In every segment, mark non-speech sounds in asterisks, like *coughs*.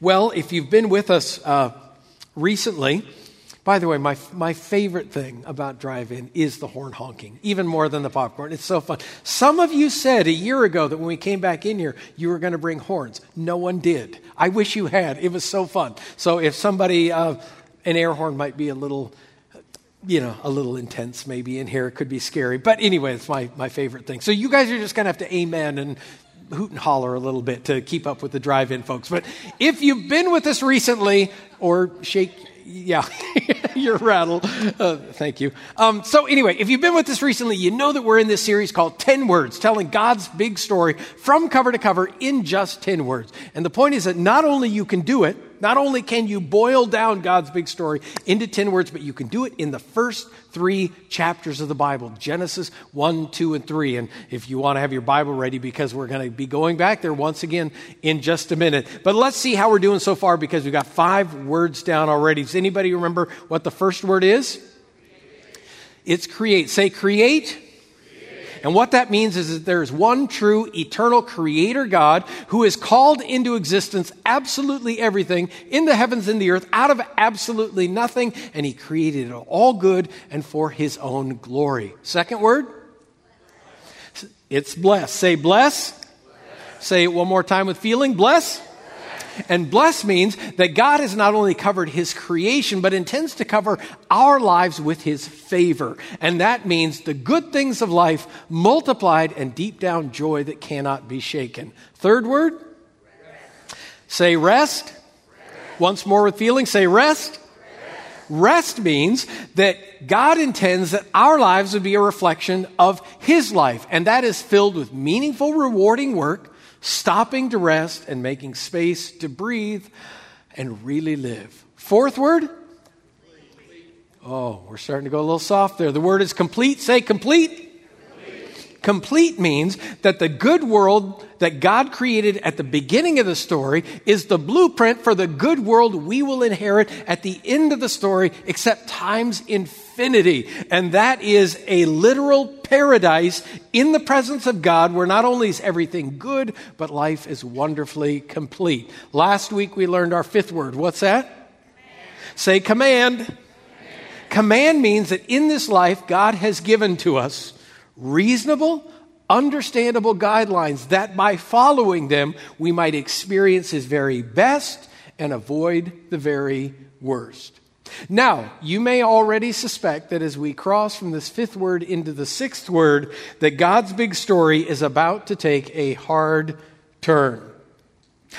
Well, if you've been with us uh, recently, by the way, my, my favorite thing about drive in is the horn honking, even more than the popcorn. It's so fun. Some of you said a year ago that when we came back in here, you were going to bring horns. No one did. I wish you had. It was so fun. So if somebody, uh, an air horn might be a little you know, a little intense maybe in here. It could be scary. But anyway, it's my, my favorite thing. So you guys are just going to have to amen and hoot and holler a little bit to keep up with the drive in folks. But if you've been with us recently, or shake, yeah, *laughs* you're rattled. Uh, thank you. Um, so, anyway, if you've been with us recently, you know that we're in this series called 10 Words, telling God's big story from cover to cover in just 10 words. And the point is that not only you can do it, not only can you boil down God's big story into 10 words, but you can do it in the first three chapters of the Bible Genesis 1, 2, and 3. And if you want to have your Bible ready, because we're going to be going back there once again in just a minute. But let's see how we're doing so far because we've got five words down already. Does anybody remember what the first word is? It's create. Say create and what that means is that there is one true eternal creator God who has called into existence absolutely everything in the heavens and the earth out of absolutely nothing, and he created it all good and for his own glory. Second word? It's bless. Say bless. bless. Say it one more time with feeling. Bless. And bless means that God has not only covered his creation, but intends to cover our lives with his favor. And that means the good things of life multiplied and deep down joy that cannot be shaken. Third word? Rest. Say rest. rest. Once more with feeling, say rest. Rest means that God intends that our lives would be a reflection of His life, and that is filled with meaningful, rewarding work stopping to rest and making space to breathe and really live. Fourth word? Oh, we're starting to go a little soft there. The word is complete. Say complete. Complete means that the good world that God created at the beginning of the story is the blueprint for the good world we will inherit at the end of the story, except times infinity. And that is a literal paradise in the presence of God where not only is everything good, but life is wonderfully complete. Last week we learned our fifth word. What's that? Command. Say command. command. Command means that in this life, God has given to us reasonable, understandable guidelines that by following them, we might experience His very best and avoid the very worst. Now, you may already suspect that as we cross from this fifth word into the sixth word, that God's big story is about to take a hard turn.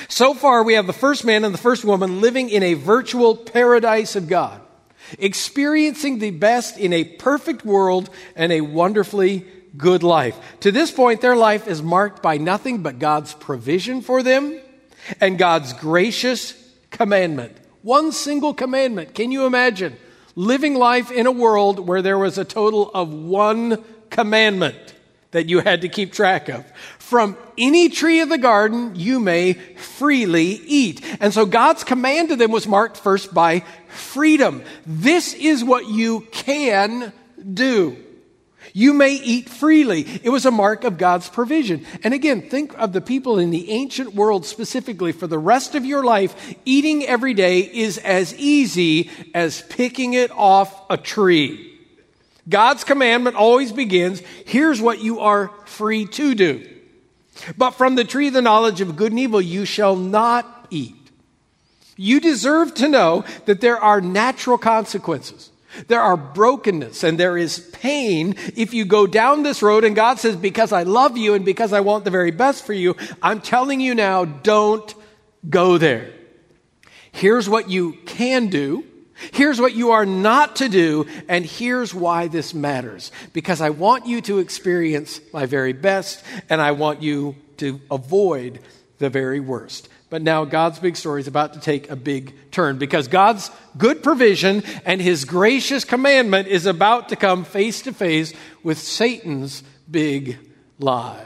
So far, we have the first man and the first woman living in a virtual paradise of God experiencing the best in a perfect world and a wonderfully good life. To this point, their life is marked by nothing but God's provision for them and God's gracious commandment. One single commandment. Can you imagine living life in a world where there was a total of one commandment that you had to keep track of? From any tree of the garden you may freely eat. And so God's command to them was marked first by freedom. This is what you can do. You may eat freely. It was a mark of God's provision. And again, think of the people in the ancient world specifically. For the rest of your life, eating every day is as easy as picking it off a tree. God's commandment always begins here's what you are free to do. But from the tree of the knowledge of good and evil you shall not eat. You deserve to know that there are natural consequences. There are brokenness and there is pain if you go down this road and God says, because I love you and because I want the very best for you, I'm telling you now, don't go there. Here's what you can do. Here's what you are not to do, and here's why this matters. Because I want you to experience my very best, and I want you to avoid the very worst. But now God's big story is about to take a big turn because God's good provision and his gracious commandment is about to come face to face with Satan's big lie.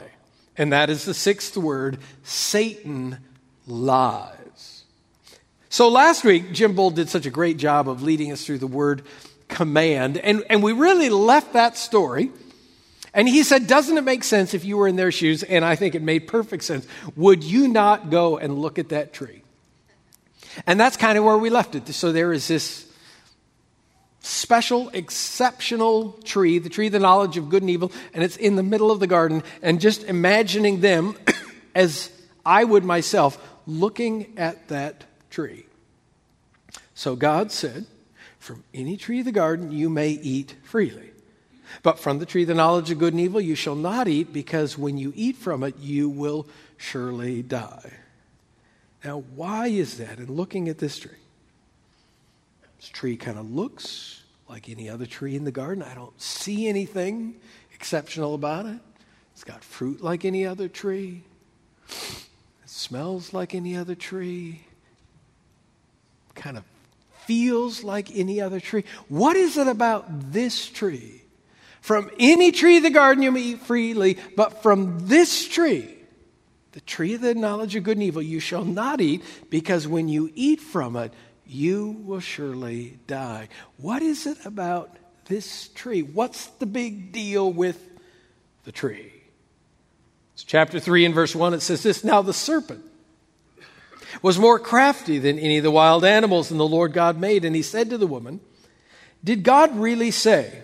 And that is the sixth word Satan lies. So last week, Jim Bull did such a great job of leading us through the word command. And, and we really left that story. And he said, Doesn't it make sense if you were in their shoes? And I think it made perfect sense. Would you not go and look at that tree? And that's kind of where we left it. So there is this special, exceptional tree, the tree of the knowledge of good and evil, and it's in the middle of the garden. And just imagining them *coughs* as I would myself looking at that tree. So God said, From any tree of the garden you may eat freely. But from the tree the knowledge of good and evil you shall not eat, because when you eat from it, you will surely die. Now, why is that? And looking at this tree, this tree kind of looks like any other tree in the garden. I don't see anything exceptional about it. It's got fruit like any other tree. It smells like any other tree. Kind of feels like any other tree. What is it about this tree? From any tree of the garden you may eat freely, but from this tree, the tree of the knowledge of good and evil, you shall not eat, because when you eat from it, you will surely die. What is it about this tree? What's the big deal with the tree? It's chapter 3 and verse 1. It says this Now the serpent was more crafty than any of the wild animals that the Lord God made. And he said to the woman, Did God really say,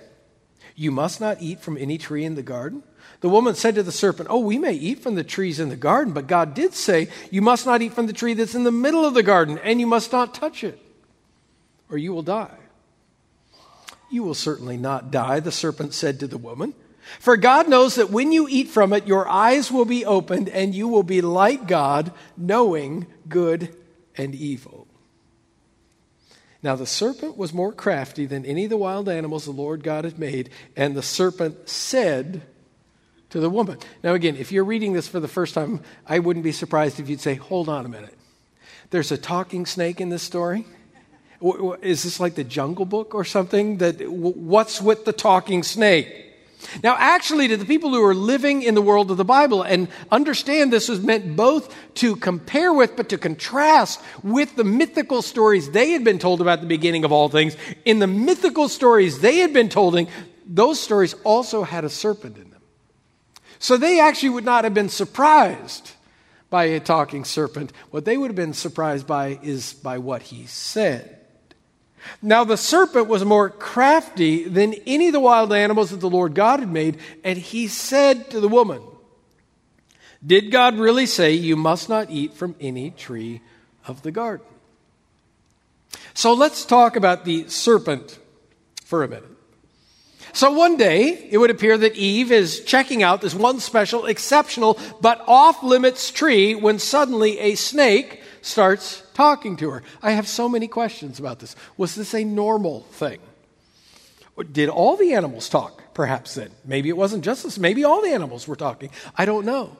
You must not eat from any tree in the garden? The woman said to the serpent, Oh, we may eat from the trees in the garden, but God did say, You must not eat from the tree that's in the middle of the garden, and you must not touch it, or you will die. You will certainly not die, the serpent said to the woman. For God knows that when you eat from it, your eyes will be opened, and you will be like God, knowing good and evil. Now the serpent was more crafty than any of the wild animals the Lord God had made, and the serpent said, to the woman. Now, again, if you're reading this for the first time, I wouldn't be surprised if you'd say, hold on a minute. There's a talking snake in this story? Is this like the Jungle Book or something? That what's with the talking snake? Now, actually, to the people who are living in the world of the Bible and understand this was meant both to compare with, but to contrast with the mythical stories they had been told about the beginning of all things. In the mythical stories they had been told, those stories also had a serpent in them. So they actually would not have been surprised by a talking serpent. What they would have been surprised by is by what he said. Now, the serpent was more crafty than any of the wild animals that the Lord God had made, and he said to the woman, Did God really say you must not eat from any tree of the garden? So let's talk about the serpent for a minute. So one day, it would appear that Eve is checking out this one special, exceptional, but off limits tree when suddenly a snake starts talking to her. I have so many questions about this. Was this a normal thing? Did all the animals talk, perhaps then? Maybe it wasn't just this. Maybe all the animals were talking. I don't know.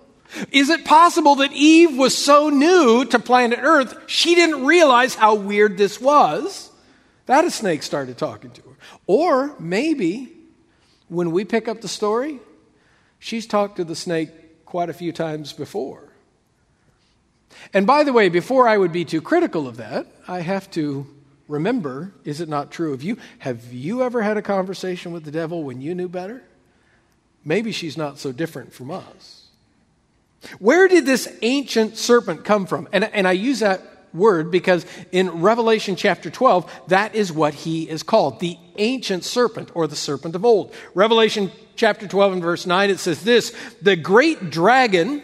Is it possible that Eve was so new to planet Earth, she didn't realize how weird this was? That a snake started talking to her. Or maybe when we pick up the story, she's talked to the snake quite a few times before. And by the way, before I would be too critical of that, I have to remember is it not true of you? Have you ever had a conversation with the devil when you knew better? Maybe she's not so different from us. Where did this ancient serpent come from? And, and I use that word because in Revelation chapter 12, that is what he is called the ancient serpent or the serpent of old. Revelation chapter 12 and verse 9, it says this The great dragon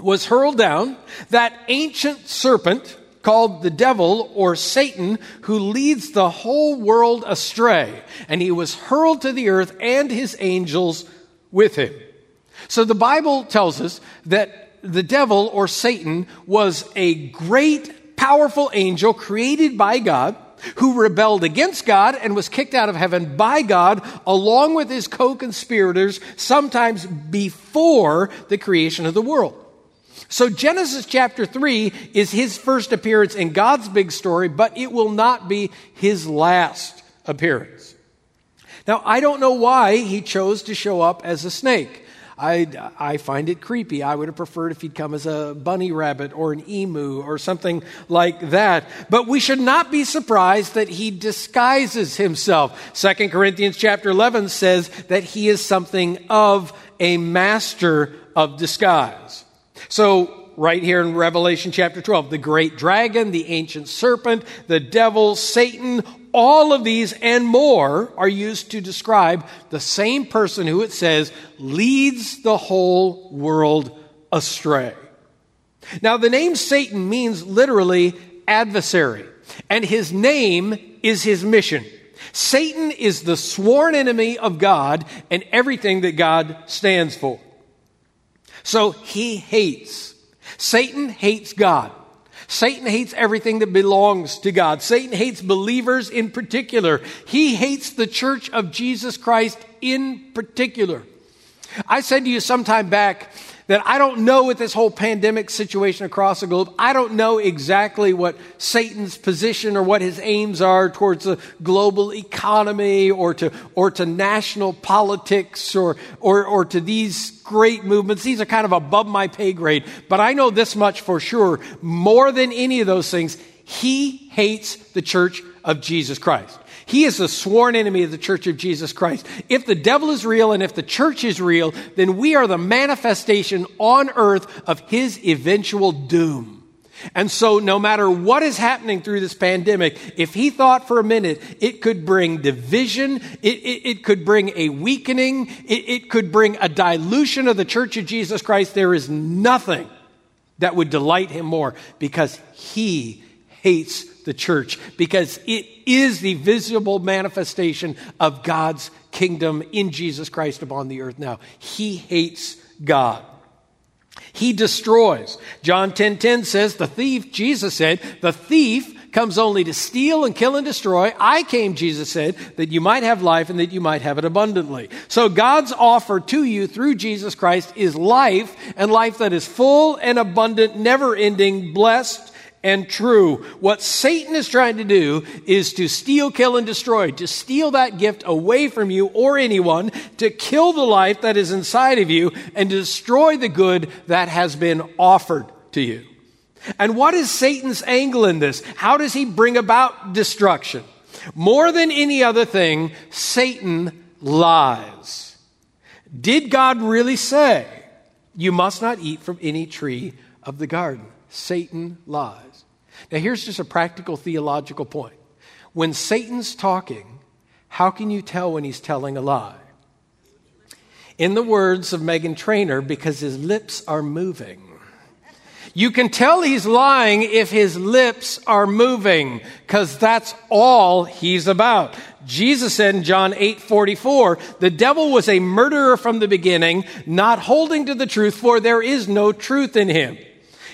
was hurled down, that ancient serpent called the devil or Satan, who leads the whole world astray. And he was hurled to the earth and his angels with him. So the Bible tells us that the devil or Satan was a great powerful angel created by God who rebelled against God and was kicked out of heaven by God along with his co conspirators, sometimes before the creation of the world. So, Genesis chapter 3 is his first appearance in God's big story, but it will not be his last appearance. Now, I don't know why he chose to show up as a snake. I, I find it creepy. I would have preferred if he'd come as a bunny rabbit or an emu or something like that. But we should not be surprised that he disguises himself. Second Corinthians chapter 11 says that he is something of a master of disguise. So right here in Revelation chapter 12. The great dragon, the ancient serpent, the devil, Satan, all of these and more are used to describe the same person who it says leads the whole world astray. Now, the name Satan means literally adversary, and his name is his mission. Satan is the sworn enemy of God and everything that God stands for. So he hates. Satan hates God. Satan hates everything that belongs to God. Satan hates believers in particular. He hates the church of Jesus Christ in particular. I said to you some time back that I don't know with this whole pandemic situation across the globe, I don't know exactly what Satan's position or what his aims are towards the global economy or to, or to national politics or, or, or to these great movements. These are kind of above my pay grade. But I know this much for sure. More than any of those things, he hates the church of Jesus Christ. He is a sworn enemy of the church of Jesus Christ. If the devil is real and if the church is real, then we are the manifestation on earth of his eventual doom. And so, no matter what is happening through this pandemic, if he thought for a minute it could bring division, it, it, it could bring a weakening, it, it could bring a dilution of the church of Jesus Christ, there is nothing that would delight him more because he hates the church because it is the visible manifestation of God's kingdom in Jesus Christ upon the earth now. He hates God. He destroys. John 10:10 10, 10 says the thief Jesus said, the thief comes only to steal and kill and destroy. I came, Jesus said, that you might have life and that you might have it abundantly. So God's offer to you through Jesus Christ is life and life that is full and abundant, never ending, blessed, and true. What Satan is trying to do is to steal, kill, and destroy, to steal that gift away from you or anyone, to kill the life that is inside of you, and destroy the good that has been offered to you. And what is Satan's angle in this? How does he bring about destruction? More than any other thing, Satan lies. Did God really say, You must not eat from any tree of the garden? Satan lies. Now, here's just a practical theological point. When Satan's talking, how can you tell when he's telling a lie? In the words of Meghan Trainor, because his lips are moving. You can tell he's lying if his lips are moving, because that's all he's about. Jesus said in John 8 44, the devil was a murderer from the beginning, not holding to the truth, for there is no truth in him.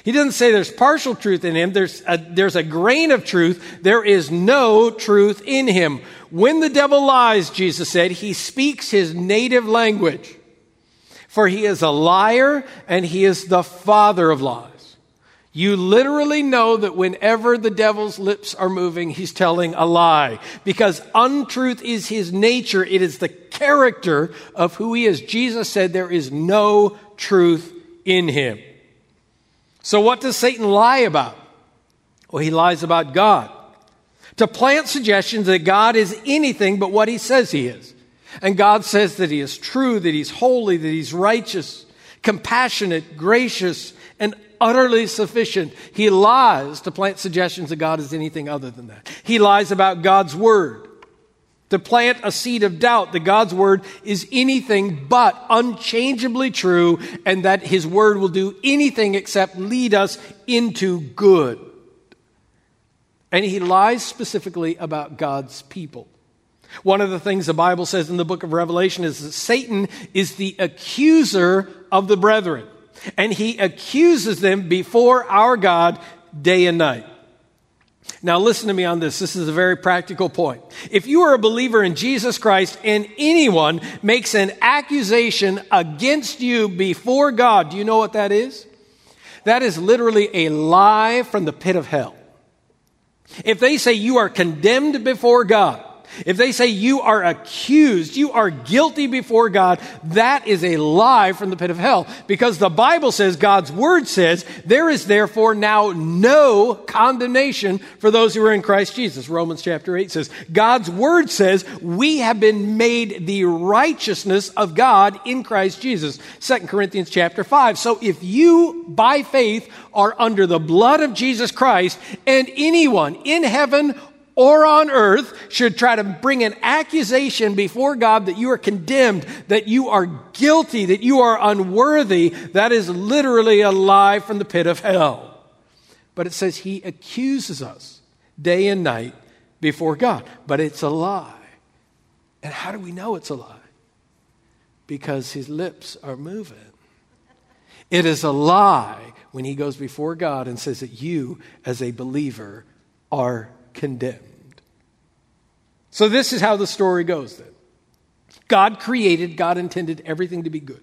He doesn't say there's partial truth in him. There's a, there's a grain of truth. There is no truth in him. When the devil lies, Jesus said, he speaks his native language. For he is a liar and he is the father of lies. You literally know that whenever the devil's lips are moving, he's telling a lie. Because untruth is his nature. It is the character of who he is. Jesus said there is no truth in him. So, what does Satan lie about? Well, he lies about God. To plant suggestions that God is anything but what he says he is. And God says that he is true, that he's holy, that he's righteous, compassionate, gracious, and utterly sufficient. He lies to plant suggestions that God is anything other than that. He lies about God's word to plant a seed of doubt that God's word is anything but unchangeably true and that his word will do anything except lead us into good. And he lies specifically about God's people. One of the things the Bible says in the book of Revelation is that Satan is the accuser of the brethren, and he accuses them before our God day and night. Now, listen to me on this. This is a very practical point. If you are a believer in Jesus Christ and anyone makes an accusation against you before God, do you know what that is? That is literally a lie from the pit of hell. If they say you are condemned before God, if they say you are accused, you are guilty before God, that is a lie from the pit of hell. Because the Bible says, God's word says, there is therefore now no condemnation for those who are in Christ Jesus. Romans chapter 8 says, God's word says, we have been made the righteousness of God in Christ Jesus. 2 Corinthians chapter 5. So if you, by faith, are under the blood of Jesus Christ, and anyone in heaven or on earth should try to bring an accusation before God that you are condemned, that you are guilty, that you are unworthy, that is literally a lie from the pit of hell. But it says he accuses us day and night before God. But it's a lie. And how do we know it's a lie? Because his lips are moving. It is a lie when he goes before God and says that you, as a believer, are condemned. So, this is how the story goes then. God created, God intended everything to be good.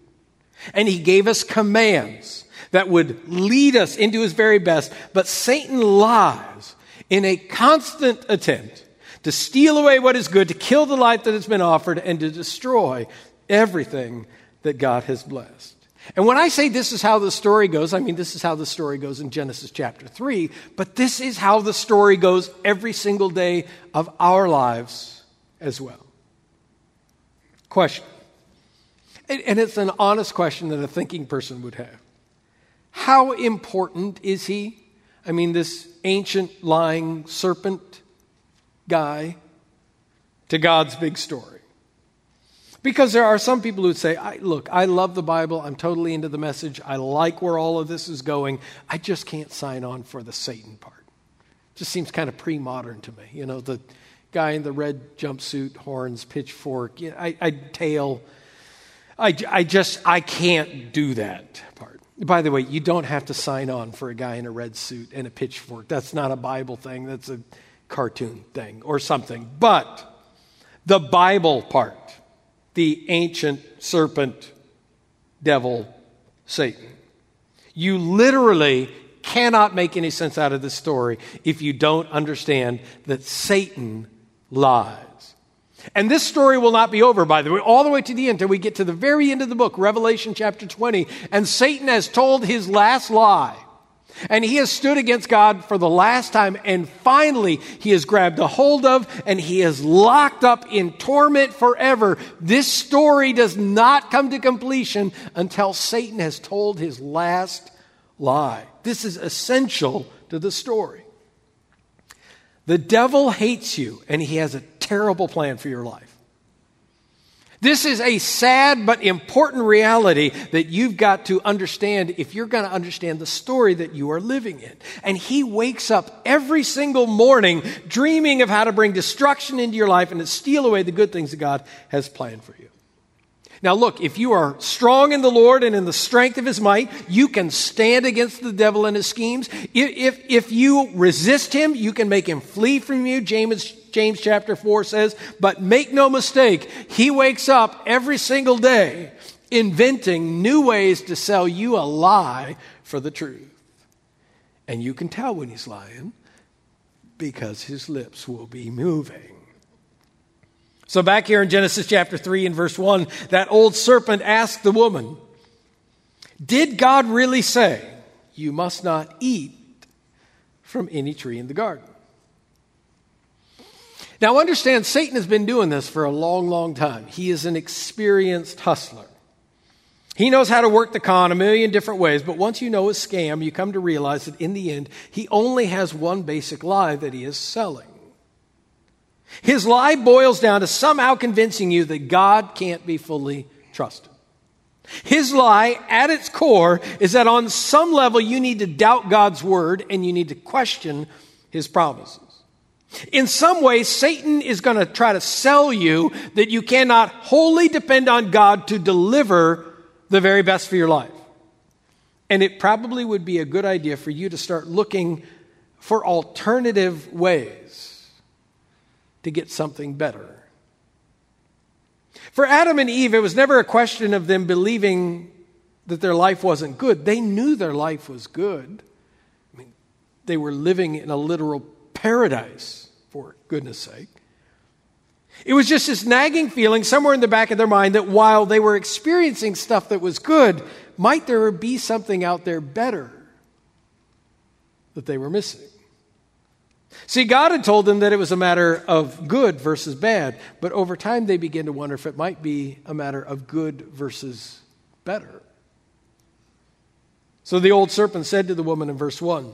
And He gave us commands that would lead us into His very best. But Satan lies in a constant attempt to steal away what is good, to kill the light that has been offered, and to destroy everything that God has blessed. And when I say this is how the story goes, I mean this is how the story goes in Genesis chapter 3, but this is how the story goes every single day of our lives as well. Question. And it's an honest question that a thinking person would have. How important is he? I mean, this ancient lying serpent guy to God's big story. Because there are some people who say, I, Look, I love the Bible. I'm totally into the message. I like where all of this is going. I just can't sign on for the Satan part. It just seems kind of pre modern to me. You know, the guy in the red jumpsuit, horns, pitchfork, you know, I, I, tail. I, I just, I can't do that part. By the way, you don't have to sign on for a guy in a red suit and a pitchfork. That's not a Bible thing, that's a cartoon thing or something. But the Bible part the ancient serpent devil, Satan. You literally cannot make any sense out of this story if you don't understand that Satan lies. And this story will not be over, by the way, all the way to the end until we get to the very end of the book, Revelation chapter 20. And Satan has told his last lie. And he has stood against God for the last time, and finally he has grabbed a hold of and he is locked up in torment forever. This story does not come to completion until Satan has told his last lie. This is essential to the story. The devil hates you, and he has a terrible plan for your life. This is a sad but important reality that you've got to understand if you're going to understand the story that you are living in. And he wakes up every single morning dreaming of how to bring destruction into your life and to steal away the good things that God has planned for you. Now, look, if you are strong in the Lord and in the strength of his might, you can stand against the devil and his schemes. If, if, if you resist him, you can make him flee from you. James, James chapter 4 says, but make no mistake, he wakes up every single day inventing new ways to sell you a lie for the truth. And you can tell when he's lying because his lips will be moving. So, back here in Genesis chapter 3 and verse 1, that old serpent asked the woman, Did God really say, You must not eat from any tree in the garden? Now, understand, Satan has been doing this for a long, long time. He is an experienced hustler. He knows how to work the con a million different ways, but once you know a scam, you come to realize that in the end, he only has one basic lie that he is selling. His lie boils down to somehow convincing you that God can't be fully trusted. His lie at its core is that on some level you need to doubt God's word and you need to question his promises. In some way, Satan is going to try to sell you that you cannot wholly depend on God to deliver the very best for your life. And it probably would be a good idea for you to start looking for alternative ways to get something better. For Adam and Eve, it was never a question of them believing that their life wasn't good. They knew their life was good. I mean, they were living in a literal paradise, for goodness sake. It was just this nagging feeling somewhere in the back of their mind that while they were experiencing stuff that was good, might there be something out there better that they were missing? See, God had told them that it was a matter of good versus bad, but over time they began to wonder if it might be a matter of good versus better. So the old serpent said to the woman in verse 1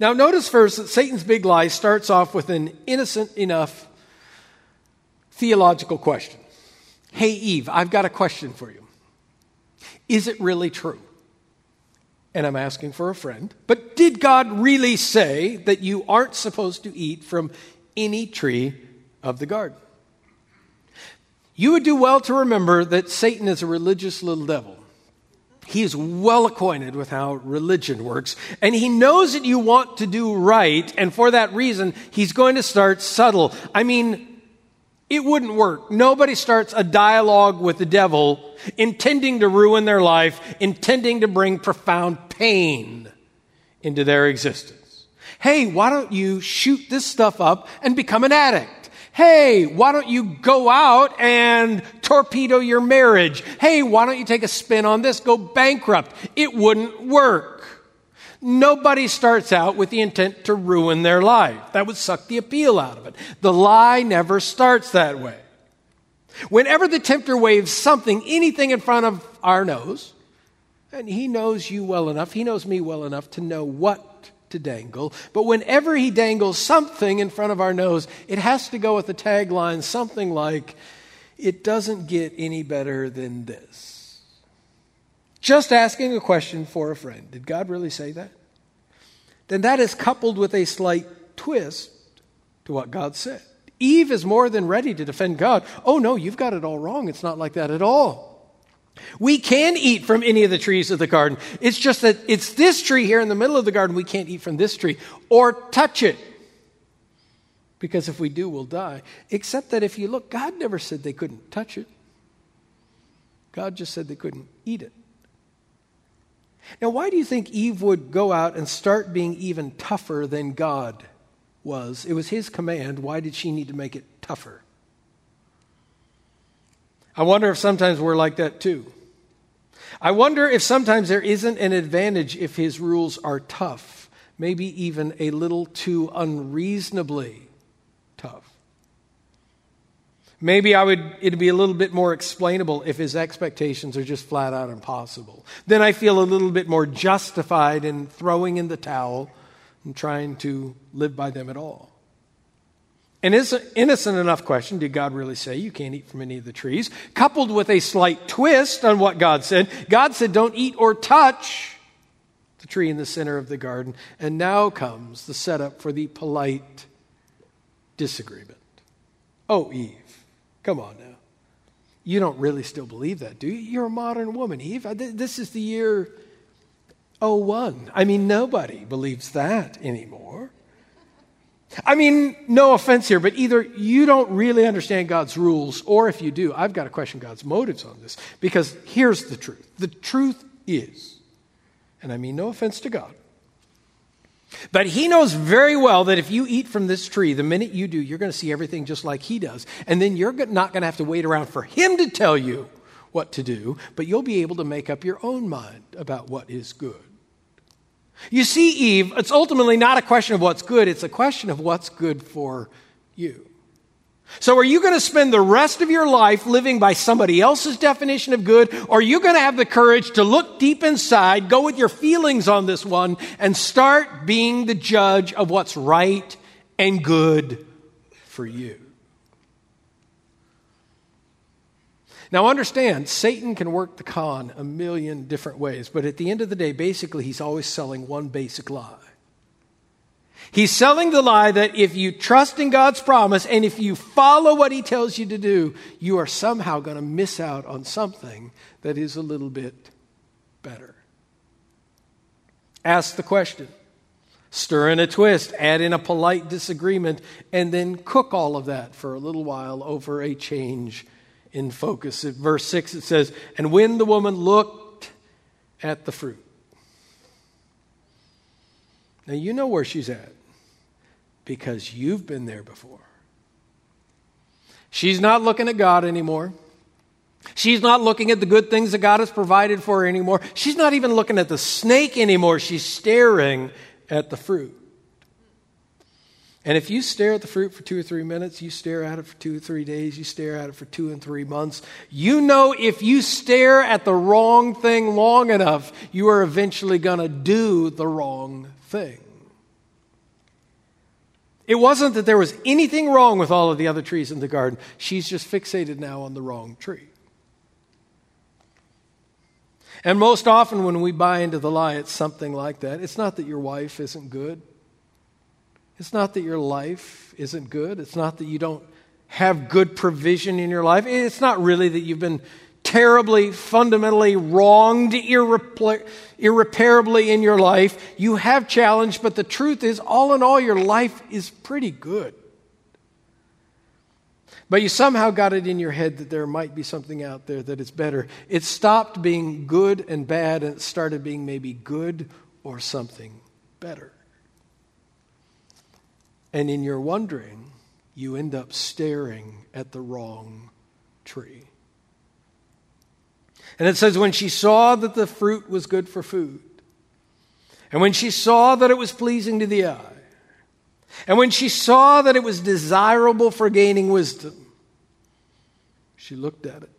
Now, notice first that Satan's big lie starts off with an innocent enough theological question. Hey, Eve, I've got a question for you. Is it really true? And I'm asking for a friend. But did God really say that you aren't supposed to eat from any tree of the garden? You would do well to remember that Satan is a religious little devil. He is well acquainted with how religion works, and he knows that you want to do right, and for that reason, he's going to start subtle. I mean, it wouldn't work. Nobody starts a dialogue with the devil intending to ruin their life, intending to bring profound pain into their existence. Hey, why don't you shoot this stuff up and become an addict? Hey, why don't you go out and torpedo your marriage? Hey, why don't you take a spin on this? Go bankrupt. It wouldn't work. Nobody starts out with the intent to ruin their life. That would suck the appeal out of it. The lie never starts that way. Whenever the tempter waves something, anything in front of our nose, and he knows you well enough, he knows me well enough to know what to dangle. But whenever he dangles something in front of our nose, it has to go with the tagline something like, It doesn't get any better than this. Just asking a question for a friend. Did God really say that? Then that is coupled with a slight twist to what God said. Eve is more than ready to defend God. Oh, no, you've got it all wrong. It's not like that at all. We can eat from any of the trees of the garden. It's just that it's this tree here in the middle of the garden. We can't eat from this tree or touch it. Because if we do, we'll die. Except that if you look, God never said they couldn't touch it, God just said they couldn't eat it. Now, why do you think Eve would go out and start being even tougher than God was? It was his command. Why did she need to make it tougher? I wonder if sometimes we're like that too. I wonder if sometimes there isn't an advantage if his rules are tough, maybe even a little too unreasonably tough. Maybe I would it'd be a little bit more explainable if his expectations are just flat out impossible. Then I feel a little bit more justified in throwing in the towel and trying to live by them at all. An innocent enough question did God really say you can't eat from any of the trees? Coupled with a slight twist on what God said. God said, don't eat or touch the tree in the center of the garden. And now comes the setup for the polite disagreement. Oh, Eve, come on now. You don't really still believe that, do you? You're a modern woman, Eve. This is the year 01. I mean, nobody believes that anymore. I mean, no offense here, but either you don't really understand God's rules, or if you do, I've got to question God's motives on this. Because here's the truth the truth is, and I mean no offense to God, but He knows very well that if you eat from this tree, the minute you do, you're going to see everything just like He does. And then you're not going to have to wait around for Him to tell you what to do, but you'll be able to make up your own mind about what is good. You see, Eve, it's ultimately not a question of what's good, it's a question of what's good for you. So, are you going to spend the rest of your life living by somebody else's definition of good, or are you going to have the courage to look deep inside, go with your feelings on this one, and start being the judge of what's right and good for you? Now, understand, Satan can work the con a million different ways, but at the end of the day, basically, he's always selling one basic lie. He's selling the lie that if you trust in God's promise and if you follow what He tells you to do, you are somehow going to miss out on something that is a little bit better. Ask the question, stir in a twist, add in a polite disagreement, and then cook all of that for a little while over a change in focus. At verse 6, it says, And when the woman looked at the fruit, now you know where she's at because you've been there before. She's not looking at God anymore. She's not looking at the good things that God has provided for her anymore. She's not even looking at the snake anymore. She's staring at the fruit. And if you stare at the fruit for two or three minutes, you stare at it for two or three days, you stare at it for two and three months, you know if you stare at the wrong thing long enough, you are eventually going to do the wrong thing. It wasn't that there was anything wrong with all of the other trees in the garden. She's just fixated now on the wrong tree. And most often, when we buy into the lie, it's something like that. It's not that your wife isn't good. It's not that your life isn't good. It's not that you don't have good provision in your life. It's not really that you've been terribly, fundamentally wronged irreparably in your life. You have challenge, but the truth is, all in all, your life is pretty good. But you somehow got it in your head that there might be something out there that is better. It stopped being good and bad and it started being maybe good or something better. And in your wondering, you end up staring at the wrong tree. And it says, when she saw that the fruit was good for food, and when she saw that it was pleasing to the eye, and when she saw that it was desirable for gaining wisdom, she looked at it.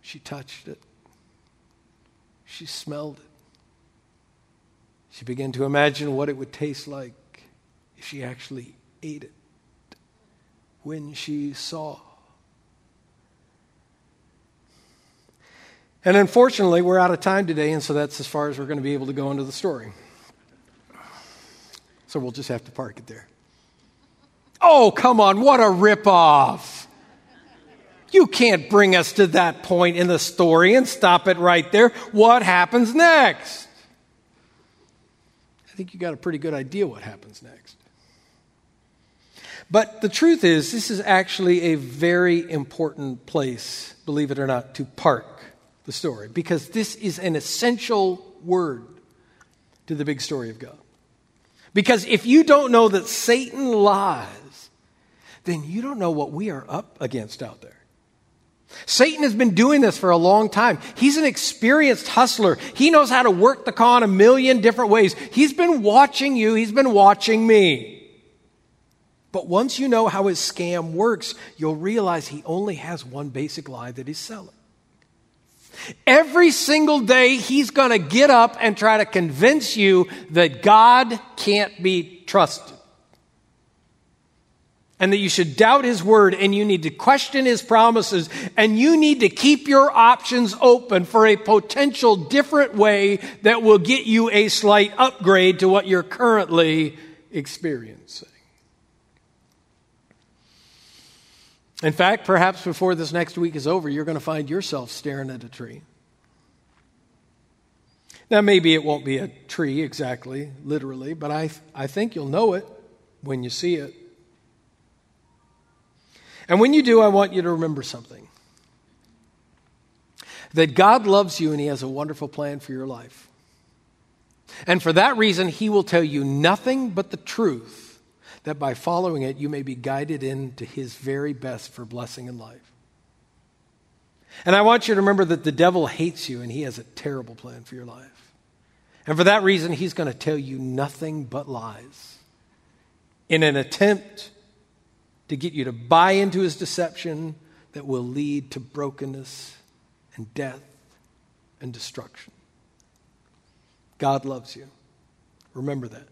She touched it. She smelled it. She began to imagine what it would taste like she actually ate it. When she saw And unfortunately, we're out of time today, and so that's as far as we're going to be able to go into the story. So we'll just have to park it there. Oh, come on, what a ripoff! You can't bring us to that point in the story and stop it right there. What happens next? I think you got a pretty good idea what happens next. But the truth is, this is actually a very important place, believe it or not, to park the story because this is an essential word to the big story of God. Because if you don't know that Satan lies, then you don't know what we are up against out there. Satan has been doing this for a long time. He's an experienced hustler. He knows how to work the con a million different ways. He's been watching you, he's been watching me. But once you know how his scam works, you'll realize he only has one basic lie that he's selling. Every single day, he's going to get up and try to convince you that God can't be trusted. And that you should doubt his word and you need to question his promises and you need to keep your options open for a potential different way that will get you a slight upgrade to what you're currently experiencing. In fact, perhaps before this next week is over, you're going to find yourself staring at a tree. Now, maybe it won't be a tree exactly, literally, but I, I think you'll know it when you see it. And when you do, I want you to remember something that God loves you and He has a wonderful plan for your life. And for that reason, He will tell you nothing but the truth that by following it, you may be guided into His very best for blessing in life. And I want you to remember that the devil hates you and he has a terrible plan for your life. And for that reason, he's going to tell you nothing but lies in an attempt to get you to buy into his deception that will lead to brokenness and death and destruction. God loves you. Remember that.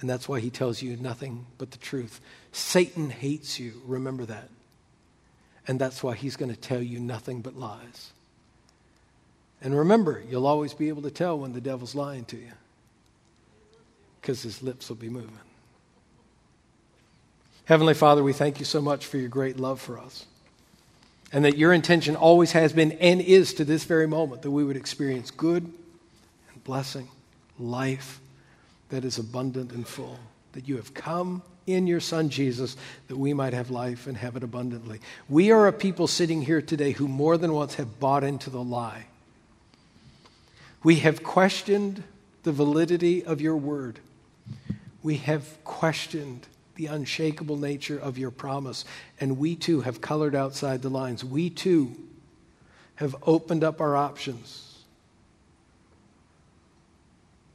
And that's why he tells you nothing but the truth. Satan hates you. Remember that. And that's why he's going to tell you nothing but lies. And remember, you'll always be able to tell when the devil's lying to you. because his lips will be moving. Heavenly Father, we thank you so much for your great love for us. And that your intention always has been and is to this very moment that we would experience good and blessing, life that is abundant and full. That you have come in your Son Jesus that we might have life and have it abundantly. We are a people sitting here today who more than once have bought into the lie. We have questioned the validity of your word. We have questioned the unshakable nature of your promise. And we too have colored outside the lines. We too have opened up our options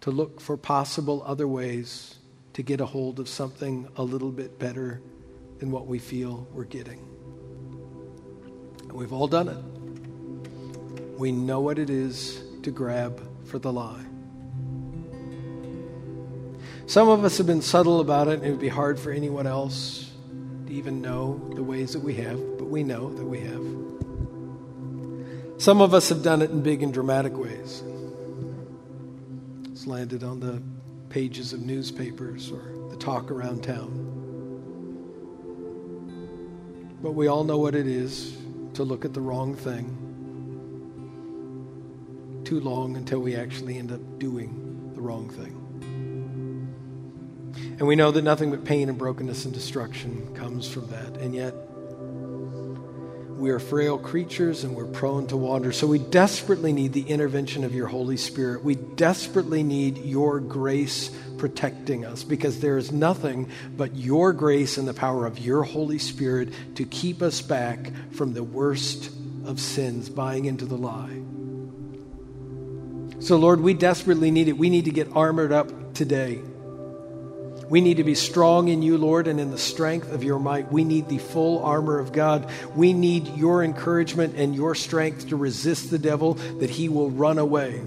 to look for possible other ways to get a hold of something a little bit better than what we feel we're getting. And we've all done it. We know what it is to grab for the lie. Some of us have been subtle about it, and it would be hard for anyone else to even know the ways that we have, but we know that we have. Some of us have done it in big and dramatic ways. Landed on the pages of newspapers or the talk around town. But we all know what it is to look at the wrong thing too long until we actually end up doing the wrong thing. And we know that nothing but pain and brokenness and destruction comes from that. And yet, we are frail creatures and we're prone to wander. So we desperately need the intervention of your Holy Spirit. We desperately need your grace protecting us because there is nothing but your grace and the power of your Holy Spirit to keep us back from the worst of sins, buying into the lie. So, Lord, we desperately need it. We need to get armored up today. We need to be strong in you, Lord, and in the strength of your might. We need the full armor of God. We need your encouragement and your strength to resist the devil, that he will run away.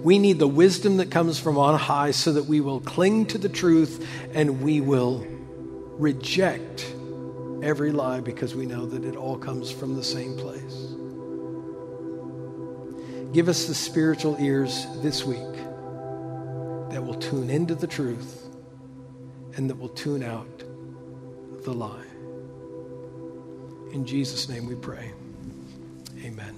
We need the wisdom that comes from on high so that we will cling to the truth and we will reject every lie because we know that it all comes from the same place. Give us the spiritual ears this week that will tune into the truth and that will tune out the lie. In Jesus' name we pray. Amen.